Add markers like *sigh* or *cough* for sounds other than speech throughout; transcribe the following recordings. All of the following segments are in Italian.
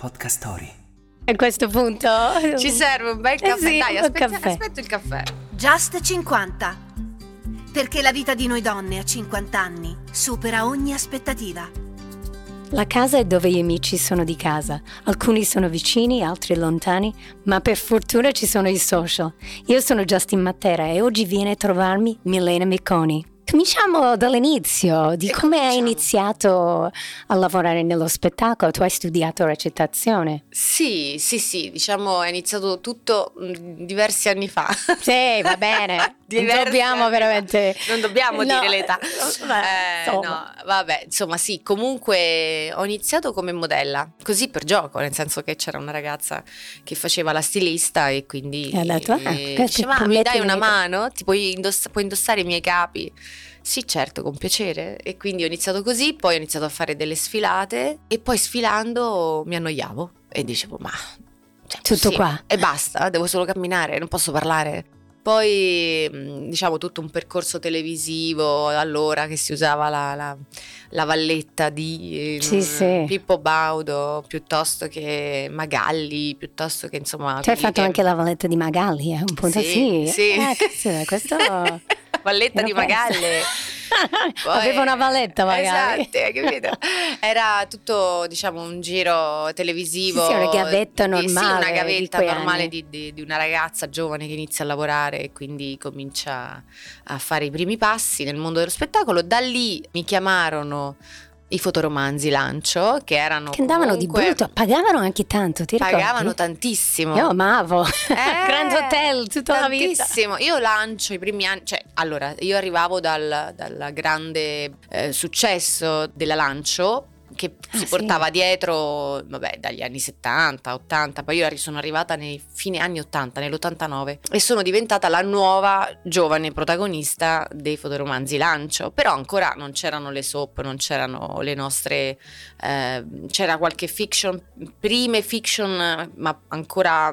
Podcast Story. A questo punto Ci serve un bel Eh caffè. sì, Dai, aspetta, caffè. aspetto il caffè. Just 50. Perché la vita di noi donne a 50 anni supera ogni aspettativa. La casa è dove gli amici sono di casa. Alcuni sono vicini, altri lontani, ma per fortuna ci sono i social. Io sono Justin Matera e oggi viene a trovarmi Milena Micconi. Cominciamo dall'inizio, di E come hai cominciamo. iniziato a lavorare nello spettacolo. Tu hai studiato recitazione. Sì, sì, sì, diciamo è iniziato tutto diversi anni fa. Sì, va bene. *laughs* non dobbiamo veramente... Non dobbiamo No, dire l'età. *laughs* beh, Eh, no, vabbè, insomma, sì, comunque ho iniziato come modella, così per gioco, nel senso che c'era una ragazza che faceva la stilista e quindi E detto, ah, eh, diceva, "Ah, mi dai una mano? Ti puoi, indoss- puoi indossare i miei capi? Sì, certo, con piacere. E quindi ho iniziato così, poi ho iniziato a fare delle sfilate e poi sfilando mi annoiavo e dicevo, ma... cioè, Tutto sì, qua. E basta, devo solo camminare, non posso parlare. Poi, mh, diciamo, tutto un percorso televisivo, allora che si usava la, la- la valletta di eh, Sì, sì. Pippo Baudo, piuttosto che Magalli, piuttosto che insomma... Tu hai fatto che- anche la valletta di Magalli, eh? un punto Sì, sì. sì. Eh, cazzo, questo... *laughs* valletta di. Magalle. *laughs* Poi- Aveva una valletta magari. Esatto? Era tutto, diciamo, un giro televisivo. Sì, sì, una gavetta di- normale Sì, una di gavetta quei normale di, di- di una ragazza giovane che inizia a lavorare e quindi comincia a fare i primi passi nel mondo dello spettacolo. Da lì mi chiamarono i fotoromanzi Lancio, che erano Che andavano di comunque- brutto, pagavano anche tanto, ti ricordi? Pagavano tantissimo. Io amavo. *laughs* *laughs* Eh, Grand Hotel tutta la vita. Tantissimo. Io lancio i primi anni, cioè, allora, io arrivavo dal, dal grande eh, successo della lancio che Ah, si sì. portava dietro, vabbè, dagli anni 70, 80, poi io sono arrivata nei fine anni 80, nell'89 e sono diventata la nuova giovane protagonista dei fotoromanzi lancio, però ancora non c'erano le soap, non c'erano le nostre eh, c'era qualche fiction, prime fiction, ma ancora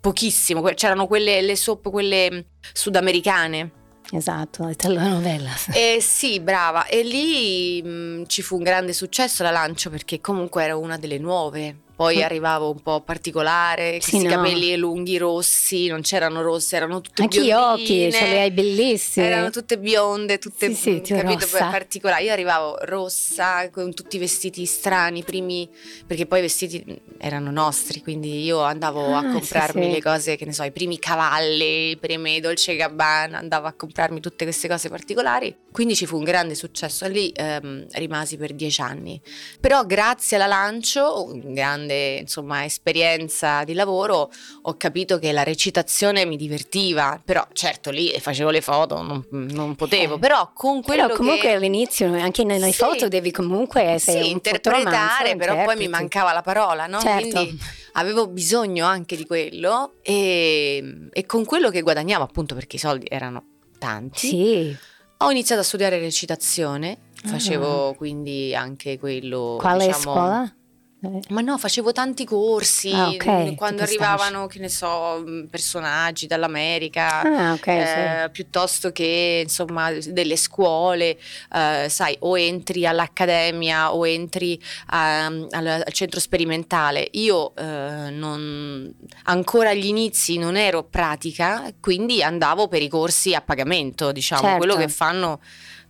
pochissimo. C'erano quelle le soap, quelle sudamericane. Esatto, le telenovela. E sì, brava. E lì mh, ci fu un grande successo la lancio perché comunque ero una delle nuove. Poi Mm. arrivavo un po' particolare, Sì, questi no. capelli lunghi rossi, non c'erano rossi, erano tutte Anche gli occhi, biondine. ce li hai bellissimi. Erano tutte bionde, tutte Sì, sì, tu capito, particolari. Io arrivavo rossa con tutti i vestiti strani, i primi perché poi i vestiti erano nostri, quindi io andavo Ah, a comprarmi sì, le cose, che ne so, i primi cavalli, i primi Dolce Gabbana, andavo a comprarmi tutte queste cose particolari. Quindi ci fu un grande successo lì ehm, rimasi per dieci anni. Però grazie alla lancio, un grande insomma esperienza di lavoro, ho capito che la recitazione mi divertiva, però certo lì facevo le foto, non, non potevo, Eh. però con quello Però comunque che... all'inizio, anche nelle Sì. foto, devi comunque essere Sì, interpretare, però poi mi interpreti. mancava la parola, no? Certo. Quindi avevo bisogno anche di quello e, e con quello che guadagnavo, appunto perché i soldi erano tanti, Sì. ho iniziato a studiare recitazione, facevo Ah. quindi anche quello... Quale diciamo, scuola? Eh, Ma no, facevo tanti corsi, Ah, ok, mh, tipo quando arrivavano, che ne so, mh, personaggi dall'America, Ah, ok, eh, piuttosto che insomma delle scuole, eh, sai, o entri all'accademia o entri a- al, al centro sperimentale. Io eh, non, ancora agli inizi non ero pratica, quindi andavo per i corsi a pagamento, diciamo, Certo. quello che fanno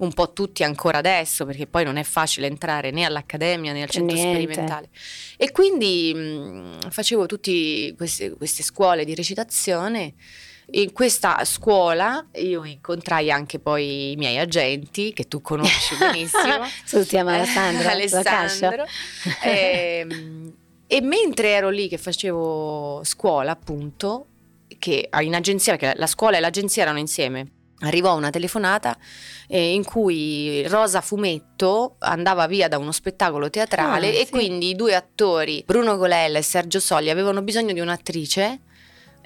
un po' tutti ancora adesso, perché poi non è facile entrare né all'accademia né al centro Niente. sperimentale. E quindi mh, facevo tutte queste, queste scuole di recitazione. In questa scuola io incontrai anche poi i miei agenti, che tu conosci *laughs* benissimo. Salutiamo Alessandro. Eh, Alessandro. Ehm, e mentre ero lì che facevo scuola, appunto, che in agenzia, perché la scuola e l'agenzia erano insieme, arrivò una telefonata eh, in cui Rosa Fumetto andava via da uno spettacolo teatrale Ah, e sì. quindi i due attori, Bruno Colella e Sergio Sogli, avevano bisogno di un'attrice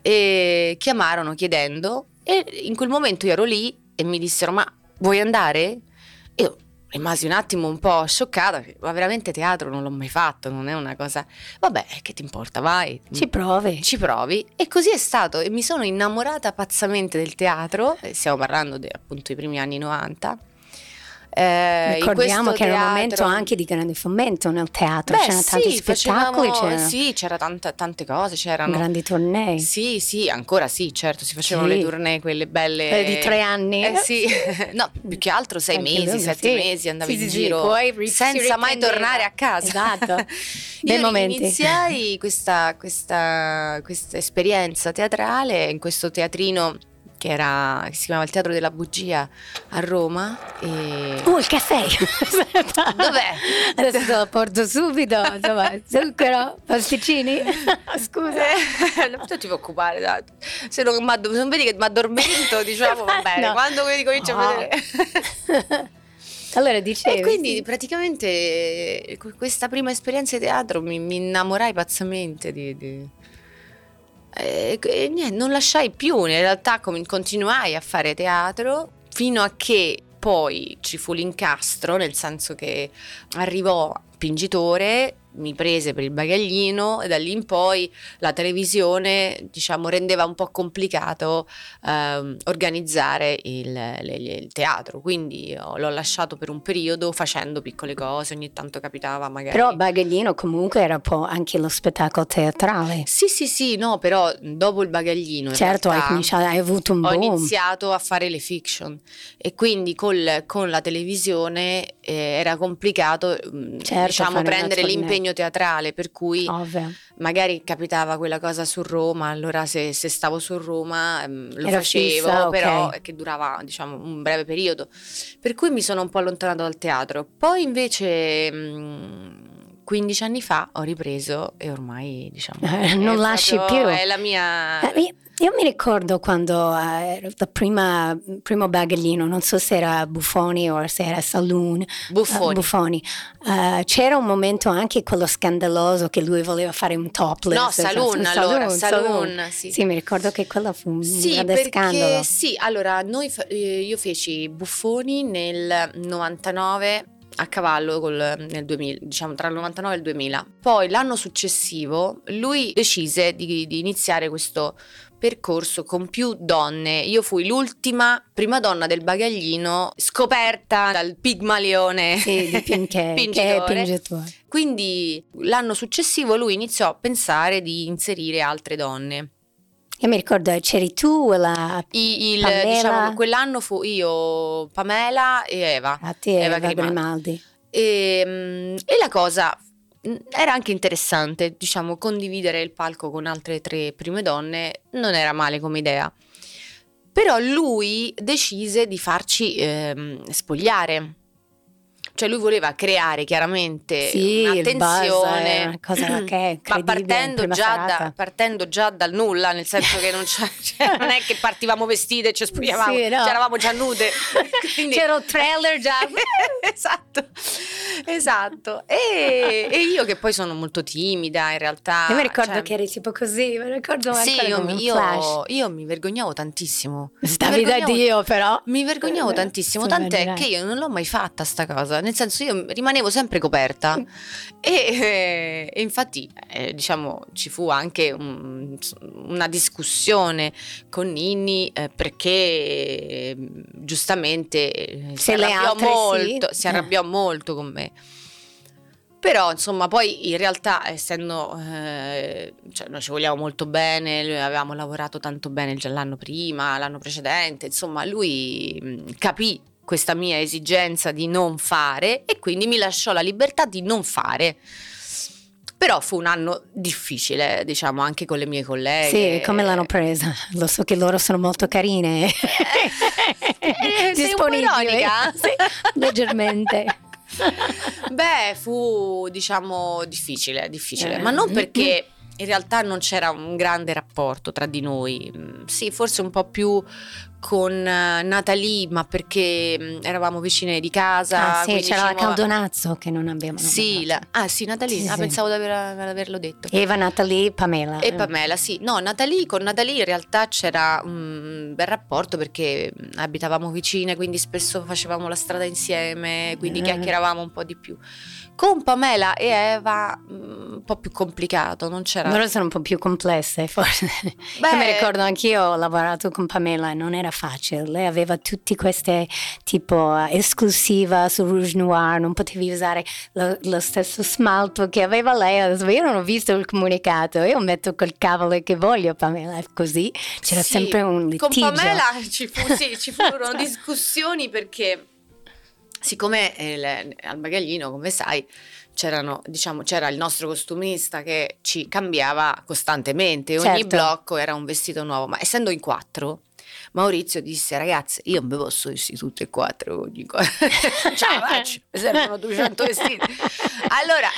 e chiamarono chiedendo e in quel momento io ero lì e mi dissero ma vuoi andare? Io rimasi un attimo un po' scioccata, ma veramente teatro non l'ho mai fatto, non è una cosa... Vabbè, che ti importa, vai. Ci provi. Ci provi. E così è stato. E mi sono innamorata pazzamente del teatro, eh, stiamo parlando di appunto i primi anni 90 Eh, Ricordiamo che era un teatro- momento anche di grande fomento nel teatro, Beh, c'erano tanti sì, spettacoli, facevamo- c'erano sì, c'era tanta- tante cose, c'erano grandi tournée. Sì, sì, ancora sì, certo, si facevano Sì. le tournée, quelle belle Eh, di tre anni. Eh sì, *laughs* no, più che altro sei Anche mesi, lunghe, sette sì. mesi andavi Sì, in giro poi ri- si senza mai tornare a casa. Esatto. *laughs* Bei Io momenti. iniziai questa, questa, questa esperienza teatrale in questo teatrino che, era, che si chiamava il Teatro della Bugia a Roma. E... Oh, il caffè! *laughs* Dov'è? Adesso te lo porto subito. Insomma, zucchero, pasticcini. *laughs* Scusa. Eh, non ti preoccupare, dai. se non, se non vedi che mi addormento, diciamo va *laughs* bene. No. Quando vedi cominci a No. vedere. Allora dicevi. E quindi sì. praticamente eh, questa prima esperienza di teatro mi, mi innamorai pazzamente di... di- E, e niente, non lasciai più, in realtà continuai a fare teatro fino a che poi ci fu l'incastro, nel senso che arrivò Pingitore, mi prese per il bagaglino e da lì in poi la televisione diciamo rendeva un po' complicato ehm, organizzare il, le- le- il teatro, quindi l'ho lasciato per un periodo facendo piccole cose, ogni tanto capitava magari... Però Bagaglino comunque era un po' anche lo spettacolo teatrale. Sì, sì, sì, no, però dopo il bagaglino. in Certo, hai, realtà, cominciato, hai avuto un Ho boom. iniziato a fare le fiction e quindi col- con la televisione eh, era complicato mm, Certo, diciamo, prendere tournée. L'impegno teatrale, per cui Ovvio. magari capitava quella cosa su Roma, allora se, se stavo su Roma ehm, lo Era facevo, fissa, però che durava diciamo un breve periodo, per cui mi sono un po' allontanato dal teatro. Poi invece... mm, 15 anni fa ho ripreso e ormai diciamo Eh, non lasci più. è la mia Eh, io, io mi ricordo quando eh, prima, primo bagaglino, non so se era Buffoni o se era Saloon, Buffoni. eh, Buffoni. Eh, c'era un momento anche quello scandaloso che lui voleva fare un topless. No, Saloon, allora, Saloon. Saloon, sì. Sì, mi ricordo che quello fu un Sì, grande scandalo. sì, allora noi eh, io feci Buffoni nel 99 a cavallo col- nel 2000, diciamo tra il 99 e il 2000. Poi l'anno successivo lui decise di, di iniziare questo percorso con più donne. Io fui l'ultima prima donna del bagaglino scoperta dal pigmalione. Sì, di *laughs* Pin- che, che è Pingitore. Pingitore. Quindi l'anno successivo lui iniziò a pensare di inserire altre donne. Io mi ricordo, c'eri tu la... I- il- Pamela. diciamo, quell'anno fu io, Pamela e Eva. A te, Eva Eva Grimaldi. E, mm, e la cosa era anche interessante, diciamo, condividere il palco con altre tre prime donne non era male come idea. Però lui decise di farci ehm, spogliare. Cioè lui voleva creare chiaramente Sì, è una cosa che è *clears throat* ma partendo già, da, partendo già dal nulla, nel senso che non, c'è, *laughs* cioè, non è che partivamo vestite e ci spogliavamo, Sì, no. cioè, eravamo già nude. *laughs* Quindi- C'era il trailer già. *laughs* esatto, esatto. E, e io che poi sono molto timida in realtà. Io mi ricordo cioè- che eri tipo così, mi ricordo Sì, io, un mi- io- io mi vergognavo tantissimo. Stavi da Dio però. Mi vergognavo tantissimo, tant'è che io non l'ho mai fatta sta cosa, nel senso io rimanevo sempre coperta e, eh, e infatti eh, diciamo ci fu anche un- una discussione con Ninni eh, perché eh, giustamente eh, si Se le arrabbiò altre sì. molto, si Eh. arrabbiò molto con me. Però insomma poi in realtà essendo, eh, cioè noi ci vogliamo molto bene, lui- avevamo lavorato tanto bene già l'anno prima, l'anno precedente, insomma lui mh, capì questa mia esigenza di non fare e quindi mi lasciò la libertà di non fare. Però fu un anno difficile, diciamo, anche con le mie colleghe. Sì, come l'hanno presa? Lo so che loro sono molto carine. *laughs* Eh, ironica? *laughs* Sì, leggermente. Beh, fu diciamo difficile, difficile, Eh. ma non perché in realtà non c'era un grande rapporto tra di noi. Mm, Sì, forse un po' più con eh, Natalie, ma perché mm, eravamo vicine di casa. Ah, sì, c'era la muova- Caldonazzo che non abbiamo Sì, la- ah sì, Natalie, Sì, ah, sì. pensavo di aver- averlo detto. Eva, Natalie, Pamela. E Pamela, sì. No, Natalie, con Natalie in realtà c'era un bel rapporto perché mh, abitavamo vicine, quindi spesso facevamo la strada insieme, quindi Eh. chiacchieravamo un po' di più. Con Pamela e Eva mh, un po' più complicato, non c'era... Loro sono un po' più complesse, forse. Beh, *laughs* mi ricordo anch'io ho lavorato con Pamela e non era era facile, lei aveva tutte queste tipo esclusiva su Rouge Noir, non potevi usare lo, lo stesso smalto che aveva lei, io non ho visto il comunicato, io metto quel cavolo che voglio Pamela, così. C'era Sì, sempre un litigio. Con Pamela ci, fu, sì, ci furono *laughs* *laughs* discussioni perché siccome il- al bagaglino, come sai, c'erano, diciamo, c'era il nostro costumista che ci cambiava costantemente, ogni Certo. blocco era un vestito nuovo, ma essendo in quattro, Maurizio disse ragazze io non vi posso vestire tutte e quattro ogni cosa *laughs* ciao *laughs* faccio mi servono 200 vestiti allora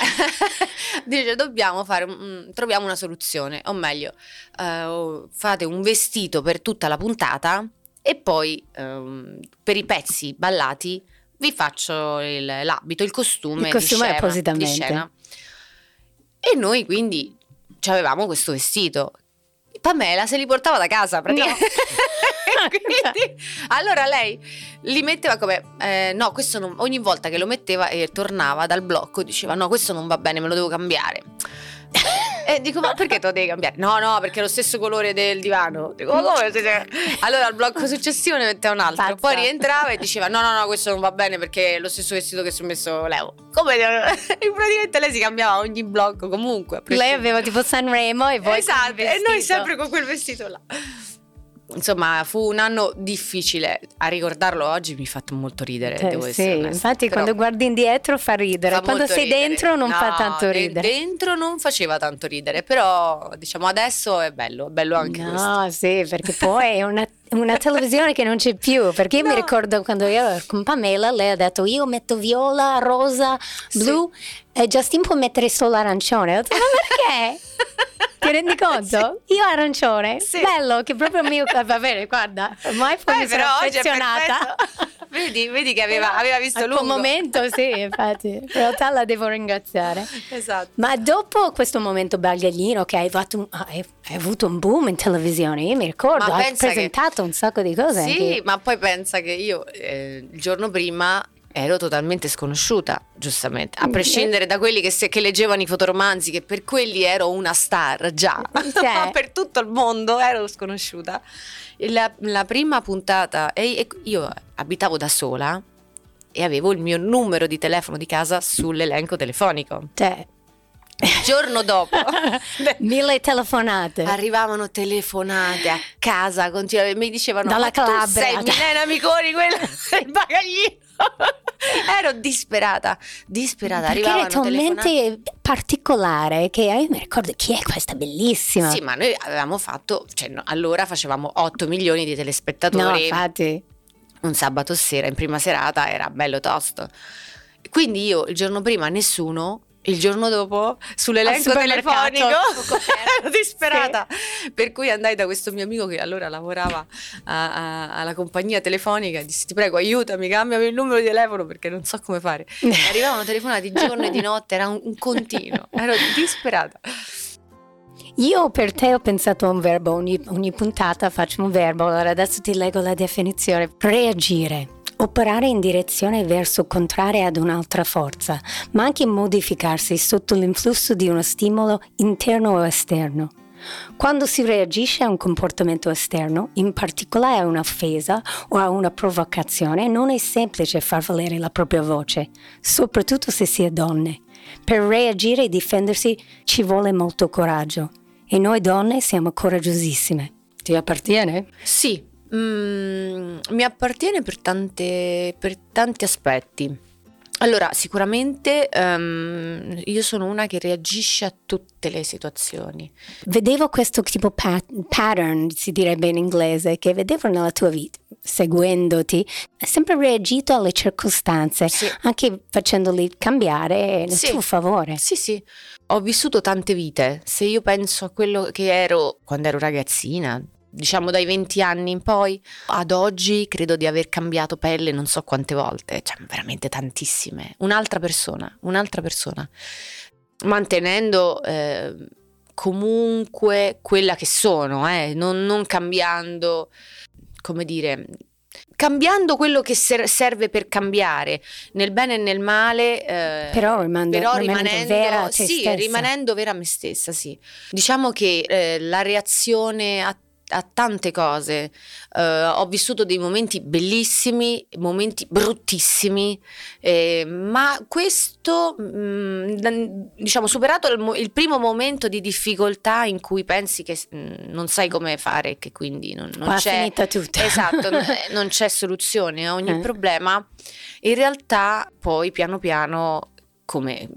*laughs* dice dobbiamo fare un- troviamo una soluzione o meglio o fate un vestito per tutta la puntata e poi ehm, per i pezzi ballati vi faccio il- l'abito, il costume, Il costume di, scena, appositamente. di scena. E noi quindi avevamo questo vestito. Pamela se li portava da casa praticamente. *laughs* *laughs* Quindi, allora lei li metteva come eh, no, questo non- ogni volta che lo metteva e tornava dal blocco diceva no, questo non va bene, me lo devo cambiare. E dico, ma perché te lo devi cambiare? No, no, perché è lo stesso colore del divano. Dico, ma come? Allora al blocco successivo ne metteva un altro. Pazza. Poi rientrava e diceva, no, no, no, questo non va bene perché è lo stesso vestito che si è messo Leo. Come? *laughs* Praticamente lei si cambiava ogni blocco comunque. Lei aveva tipo Sanremo e voi Esatto, e noi sempre con quel vestito là. Insomma, fu un anno difficile. A ricordarlo oggi mi ha fatto molto ridere. Cioè, devo sì, essere onesta. infatti Però quando guardi indietro fa ridere, fa quando sei ridere. dentro non fa No, tanto de- ridere. dentro non faceva tanto ridere, però diciamo adesso è bello, è bello anche questo. No, sì, perché poi è una, *laughs* una *laughs* televisione che non c'è più. Perché io mi No. ricordo quando io ero con Pamela, lei ha detto io metto viola, rosa, blu e Justin può mettere solo arancione. Ho detto, ma perché? *laughs* Ti rendi conto? Io arancione, Sì. bello, che proprio mio. Va bene, guarda, ormai poi mi sono affezionata. *laughs* vedi, vedi che aveva, aveva visto Al lungo. quel momento, sì, infatti, in realtà la devo ringraziare. Esatto. Ma dopo questo momento bagaglino che hai, fatto un- hai, hai avuto un boom in televisione, io mi ricordo, Ma hai pensa presentato un sacco di cose. Sì, anche- ma poi pensa che io eh, il giorno prima ero totalmente sconosciuta, giustamente, a Mm, prescindere da quelli che, se- che leggevano i fotoromanzi, che per quelli ero una star già, Cioè. ma *laughs* per tutto il mondo ero sconosciuta. La, la prima puntata, e, e io abitavo da sola e avevo il mio numero di telefono di casa sull'elenco telefonico. Cioè, Il giorno dopo *laughs* mille telefonate. Arrivavano telefonate a casa continuamente, mi dicevano Dalla "Ma tu Calabria." sei Milena Amiconi quella *laughs* *laughs* del bagaglino ero disperata disperata Perché arrivavano era telefonate talmente particolare che io mi ricordo chi è questa bellissima. sì ma noi avevamo fatto cioè, no, allora facevamo 8 milioni di no, telespettatori infatti. un sabato sera in prima serata era bello tosto quindi io il giorno prima nessuno il giorno dopo sull'elenco telefonico. *laughs* Coperto. ero disperata. Per cui andai da questo mio amico che allora lavorava a- a- alla compagnia telefonica e dissi ti prego aiutami cambiami il numero di telefono perché non so come fare. *laughs* Arrivavano telefonate di giorno e di notte era un, un continuo. Ero disperata. Io per te ho pensato a un verbo, ogni, ogni puntata faccio un verbo, allora adesso ti leggo la definizione. Reagire, operare in direzione verso contraria ad un'altra forza, ma anche modificarsi sotto l'influsso di uno stimolo interno o esterno. Quando si reagisce a un comportamento esterno, in particolare a un'offesa o a una provocazione, non è semplice far valere la propria voce, soprattutto se si è donne. Per reagire e difendersi ci vuole molto coraggio e noi donne siamo coraggiosissime. Ti appartiene? sì mm, mi appartiene per, tante, per tanti aspetti allora sicuramente ehm, io sono una che reagisce a tutte le situazioni Vedevo questo tipo pat- pattern, si direbbe in inglese, che vedevo nella tua vita, seguendoti, hai sempre reagito alle circostanze, Sì. anche facendoli cambiare nel Sì. tuo favore. Sì, sì, ho vissuto tante vite. Se io penso a quello che ero quando ero ragazzina, diciamo dai 20 anni in poi, ad oggi credo di aver cambiato pelle non so quante volte, cioè veramente tantissime. Un'altra persona, un'altra persona, mantenendo eh, comunque quella che sono, eh, non, non cambiando, come dire... Cambiando quello che ser- serve per cambiare, nel bene e nel male, eh, Però rimando- però rimanendo vera sì, rimanendo vera a me stessa, sì. Diciamo che eh, la reazione a a tante cose. Uh, ho vissuto dei momenti bellissimi, momenti bruttissimi, eh, ma questo, mh, mm, diciamo, superato il, il, primo momento di difficoltà in cui pensi che mh, mm, non sai come fare, che quindi non, non c'è... finita tutto. Esatto, *laughs* non c'è soluzione a ogni eh. problema. In realtà poi piano piano come,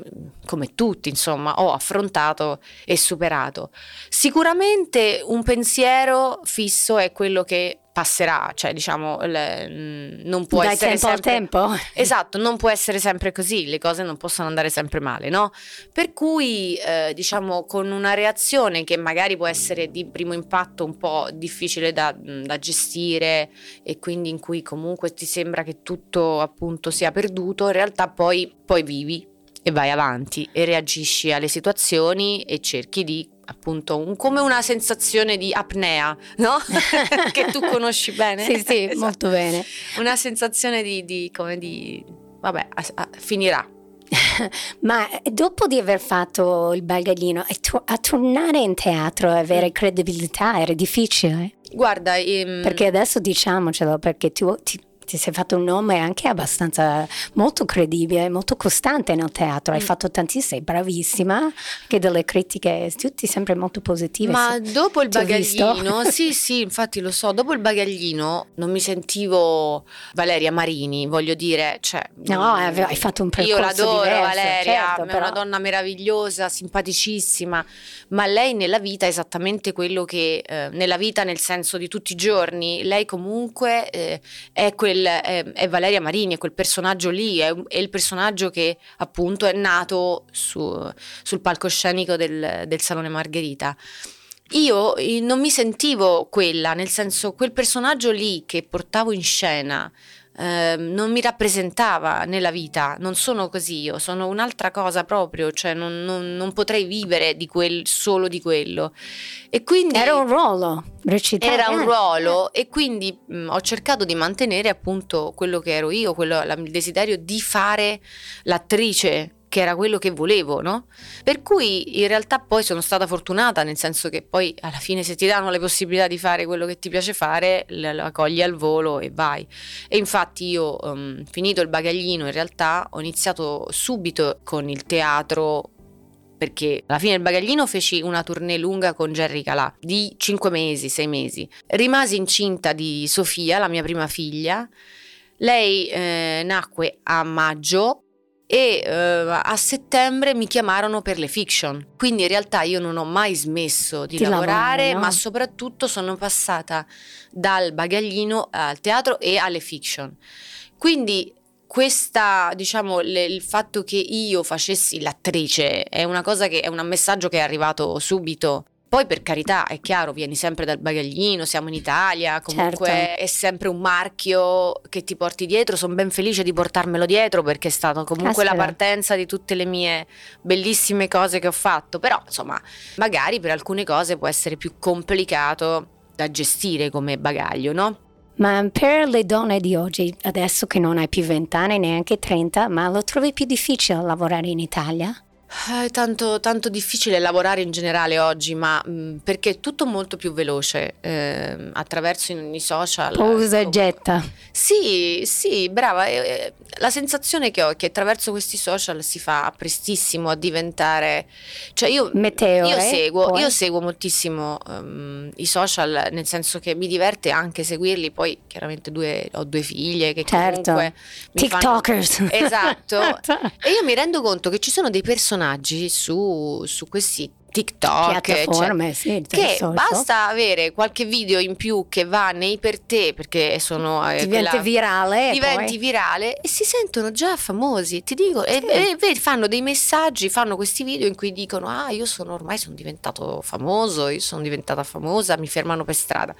come, tutti, insomma, ho affrontato e superato. Sicuramente un pensiero fisso è quello che passerà, cioè diciamo le, mm, non può Dai essere tempo sempre, al tempo. *laughs* Esatto, non può essere sempre così, le cose non possono andare sempre male, no? Per cui eh, diciamo con una reazione che magari può essere di primo impatto un po' difficile da, mm, da gestire e quindi in cui comunque ti sembra che tutto appunto sia perduto, in realtà poi, poi vivi e vai avanti e reagisci alle situazioni e cerchi di appunto un, come una sensazione di apnea, no? *laughs* che tu conosci bene. sì, sì, esatto. molto bene. Una sensazione di, di come di vabbè, a, a, finirà. *laughs* Ma dopo di aver fatto il bagaglino, a tornare in teatro e avere credibilità era difficile? Guarda, ehm... perché adesso diciamocelo, perché tu ti, ti sei fatto un nome anche abbastanza molto credibile, molto costante nel teatro, hai mm. fatto tantissimo, sei bravissima, anche delle critiche tutti sempre molto positive. Ma dopo il bagaglino, *laughs* sì sì, infatti lo so, dopo il bagaglino non mi sentivo Valeria Marini, voglio dire, cioè, No, mm, hai fatto un percorso Io l'adoro diverso, Valeria, certo, è però... una donna meravigliosa, simpaticissima, ma lei nella vita è esattamente quello che, eh, nella vita nel senso di tutti i giorni, lei comunque eh, è quel quel, è, è, Valeria Marini, è quel personaggio lì, è, è, il personaggio che appunto è nato su, sul palcoscenico del, del Salone Margherita. Io non mi sentivo quella, nel senso quel personaggio lì che portavo in scena eh, non mi rappresentava nella vita, non sono così io, sono un'altra cosa proprio, cioè non, non, non potrei vivere di quel, solo di quello. E quindi era un ruolo, recitare. Era un ruolo e quindi mh, ho cercato di mantenere appunto quello che ero io, quello, la, il desiderio di fare l'attrice che era quello che volevo, no? Per cui in realtà poi sono stata fortunata, nel senso che poi alla fine se ti danno le possibilità di fare quello che ti piace fare, la, cogli al volo e vai. E infatti io, um, finito il bagaglino, in realtà ho iniziato subito con il teatro perché alla fine del bagaglino feci una tournée lunga con Jerry Calà di 5 mesi, 6 mesi. Rimasi incinta di Sofia, la mia prima figlia. Lei eh, nacque a maggio e uh, a settembre mi chiamarono per le fiction. Quindi in realtà io non ho mai smesso di, di lavorare, lavoro, no? ma soprattutto sono passata dal bagaglino al teatro e alle fiction. Quindi questa, diciamo, le, il fatto che io facessi l'attrice è una cosa che è un messaggio che è arrivato subito poi per carità, è chiaro, vieni sempre dal bagaglino, siamo in Italia, comunque certo. è sempre un marchio che ti porti dietro, sono ben felice di portarmelo dietro perché è stata comunque Aspetta. la partenza di tutte le mie bellissime cose che ho fatto, però insomma, magari per alcune cose può essere più complicato da gestire come bagaglio, no? Ma per le donne di oggi, adesso che non hai più 20 anni, neanche 30, ma lo trovi più difficile lavorare in Italia? È tanto, tanto, difficile lavorare in generale oggi, ma mh, mm, perché è tutto molto più veloce eh, attraverso i, social. Usa e getta. Sì, sì, brava. Eh, la sensazione che ho è che attraverso questi social si fa prestissimo a diventare. Cioè io, Meteore, io, seguo, io seguo moltissimo um, i social, nel senso che mi diverte anche seguirli. Poi chiaramente due, ho due figlie che certo. comunque. TikTokers. Fanno... Esatto. *laughs* e io mi rendo conto che ci sono dei personaggi personaggi su, su questi TikTok, piattaforme, cioè, sì, che social. basta avere qualche video in più che va nei per te perché sono eh, diventi quella, virale diventi poi. virale e si sentono già famosi ti dico sì. e, e, fanno dei messaggi fanno questi video in cui dicono ah io sono ormai sono diventato famoso io sono diventata famosa mi fermano per strada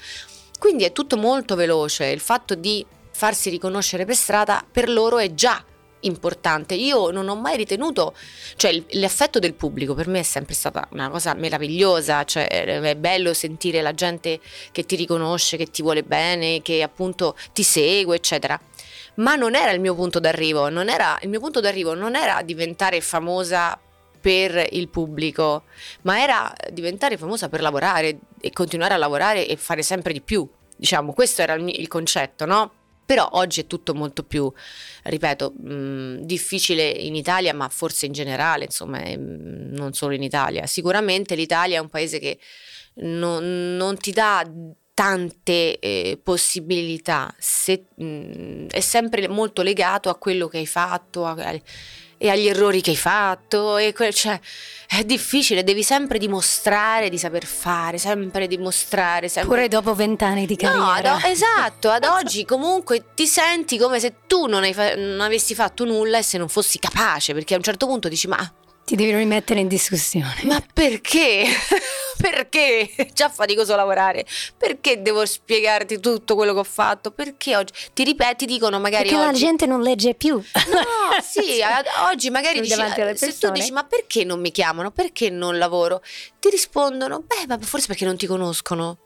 quindi è tutto molto veloce il fatto di farsi riconoscere per strada per loro è già importante. Io non ho mai ritenuto, cioè l'affetto del pubblico per me è sempre stata una cosa meravigliosa, cioè è bello sentire la gente che ti riconosce, che ti vuole bene, che appunto ti segue, eccetera. Ma non era il mio punto d'arrivo, non era, il mio punto d'arrivo non era diventare famosa per il pubblico, ma era diventare famosa per lavorare e continuare a lavorare e fare sempre di più. Diciamo, questo era il, il concetto, no? Però oggi è tutto molto più, ripeto, mh, difficile in Italia, ma forse in generale, insomma, mh, non solo in Italia. Sicuramente l'Italia è un paese che non, non ti dà tante eh, possibilità, se, mh, è sempre molto legato a quello che hai fatto a, e agli errori che hai fatto, e que- cioè, è difficile, devi sempre dimostrare di saper fare, sempre dimostrare. Sempre... Pure dopo vent'anni di carriera. No, ad, esatto, ad oggi comunque ti senti come se tu non, fa- non avessi fatto nulla e se non fossi capace, perché a un certo punto dici ma ti devi rimettere in discussione. Ma perché? *laughs* perché? Già faticoso lavorare. Perché devo spiegarti tutto quello che ho fatto? Perché oggi ti ripeti, dicono magari Perché oggi... la gente non legge più. No, sì, *laughs* oggi magari dici, se tu dici "Ma perché non mi chiamano? Perché non lavoro?" Ti rispondono "Beh, ma forse perché non ti conoscono."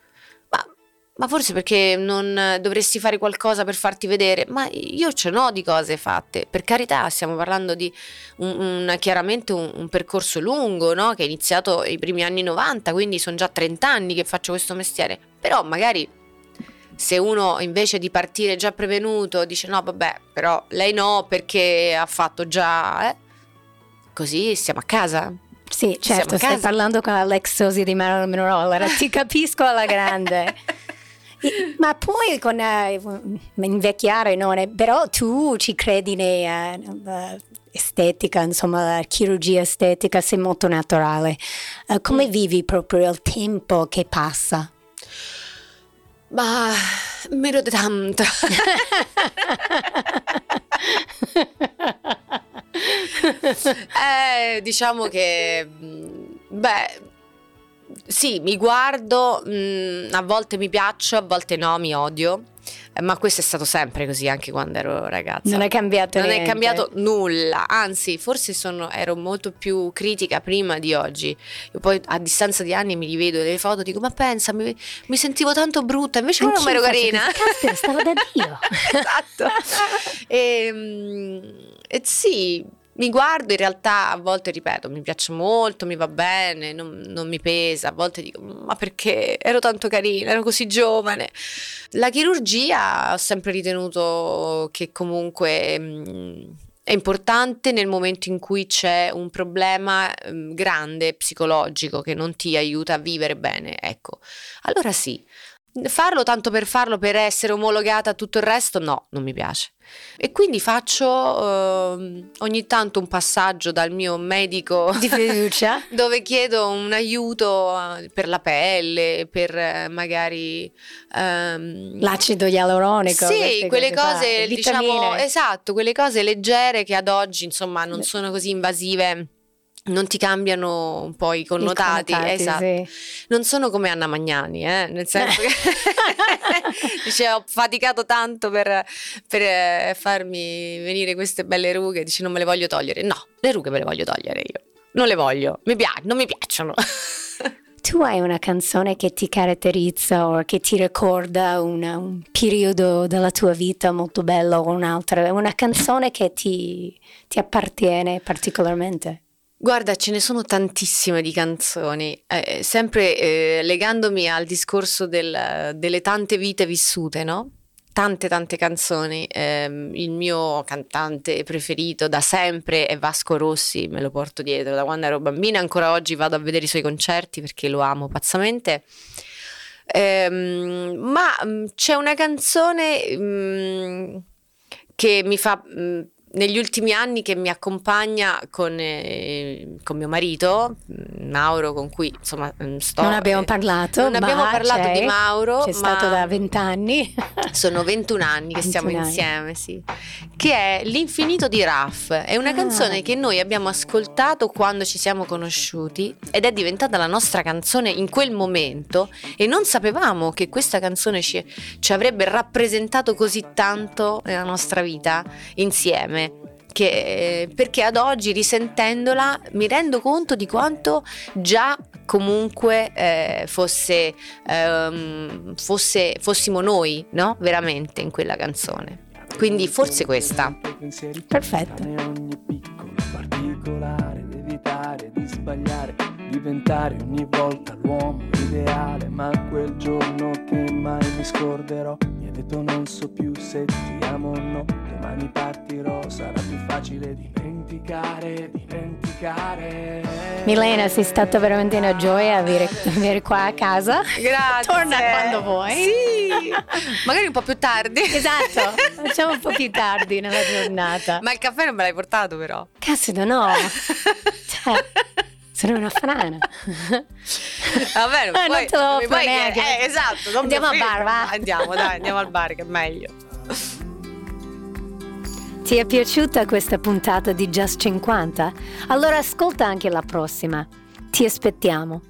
Ma forse perché non dovresti fare qualcosa per farti vedere, ma io ce n'ho di cose fatte, per carità stiamo parlando di un, un, chiaramente un, un, percorso lungo no? che è iniziato nei primi anni 90, quindi sono già 30 anni che faccio questo mestiere, però magari se uno invece di partire già prevenuto dice no vabbè però lei no perché ha fatto già, eh? così stiamo a casa. Sì, certo, stai parlando con Alex Sosi di Marilyn Monroe, allora ti *laughs* capisco alla grande. Ma poi con uh, invecchiare, non è, però tu ci credi nell'estetica, uh, insomma, la chirurgia estetica, sei molto naturale. Uh, come mm. vivi proprio il tempo che passa? Ma mi rode tanto. *laughs* eh, diciamo che, mm, beh, sì, mi guardo, mh, mm, a volte mi piaccio, a volte no, mi odio. Eh, ma questo è stato sempre così anche quando ero ragazza. Non è cambiato non niente. è cambiato nulla, anzi, forse sono, ero molto più critica prima di oggi. Io poi a distanza di anni mi rivedo delle foto e dico: Ma pensa, mi, mi sentivo tanto brutta, invece ora non ero carina. Caspita, stavo da Dio. *laughs* esatto. e, ehm, e sì, mi guardo, in realtà a volte ripeto, mi piace molto, mi va bene, non, non, mi pesa, a volte dico, ma perché ero tanto carina, ero così giovane. La chirurgia ho sempre ritenuto che comunque... Mh, mm, è importante nel momento in cui c'è un problema mh, grande psicologico che non ti aiuta a vivere bene, ecco. Allora sì, farlo tanto per farlo, per essere omologata a tutto il resto, no, non mi piace. E quindi faccio uh, ogni tanto un passaggio dal mio medico *laughs* di fiducia *laughs* dove chiedo un aiuto uh, per la pelle, per uh, magari um, l'acido ialuronico. Sì, quelle cose, diciamo, esatto, quelle cose leggere che ad oggi insomma non sono così invasive non ti cambiano un po' i connotati, connotati esatto. Sì. Non sono come Anna Magnani, eh? nel senso che *laughs* dice ho faticato tanto per, per, eh, farmi venire queste belle rughe, dice non me le voglio togliere. No, le rughe me le voglio togliere io. Non le voglio, mi piac- non mi piacciono. *laughs* tu hai una canzone che ti caratterizza o che ti ricorda una, un periodo della tua vita molto bello o un'altra, una canzone che ti, ti appartiene particolarmente? Guarda, ce ne sono tantissime di canzoni, eh, sempre eh, legandomi al discorso del, delle tante vite vissute, no? Tante, tante canzoni. Eh, il mio cantante preferito da sempre è Vasco Rossi, me lo porto dietro da quando ero bambina, ancora oggi vado a vedere i suoi concerti perché lo amo pazzamente. Ehm, ma mm, c'è una canzone mm, che mi fa... Negli ultimi anni che mi accompagna con, eh, con, mio marito, Mauro, con cui insomma mm, sto... Non abbiamo parlato. Non abbiamo parlato di Mauro. C'è stato da vent'anni. *laughs* sono 21 anni che 21 stiamo anni. insieme, sì. Che è L'infinito di Raff. È una ah. canzone che noi abbiamo ascoltato quando ci siamo conosciuti ed è diventata la nostra canzone in quel momento e non sapevamo che questa canzone ci, ci avrebbe rappresentato così tanto nella nostra vita insieme che, perché ad oggi risentendola mi rendo conto di quanto già comunque eh, fosse, ehm, fosse, fossimo noi, no? Veramente in quella canzone. Quindi forse questa. Perfetto. sbagliare, diventare ogni volta l'uomo ideale, ma quel giorno che mai mi scorderò, detto non so più se ti amo o no, domani partirò, sarà più facile dimenticare, dimenticare. Milena, sei stata veramente una gioia avere, *laughs* avere qua a casa. Grazie. Torna quando vuoi. Sì. Magari un po' più tardi. Esatto, *laughs* facciamo un po' più tardi nella giornata. Ma il caffè non me l'hai portato però. Caspita, no. *laughs* Cioè, sono una frana. Va bene, Eh, non poi, te lo offro neanche. eh, esatto. non Andiamo al bar, va? Andiamo, dai, andiamo al bar che è meglio. Ti è piaciuta questa puntata di Just 50? Allora ascolta anche la prossima. Ti aspettiamo.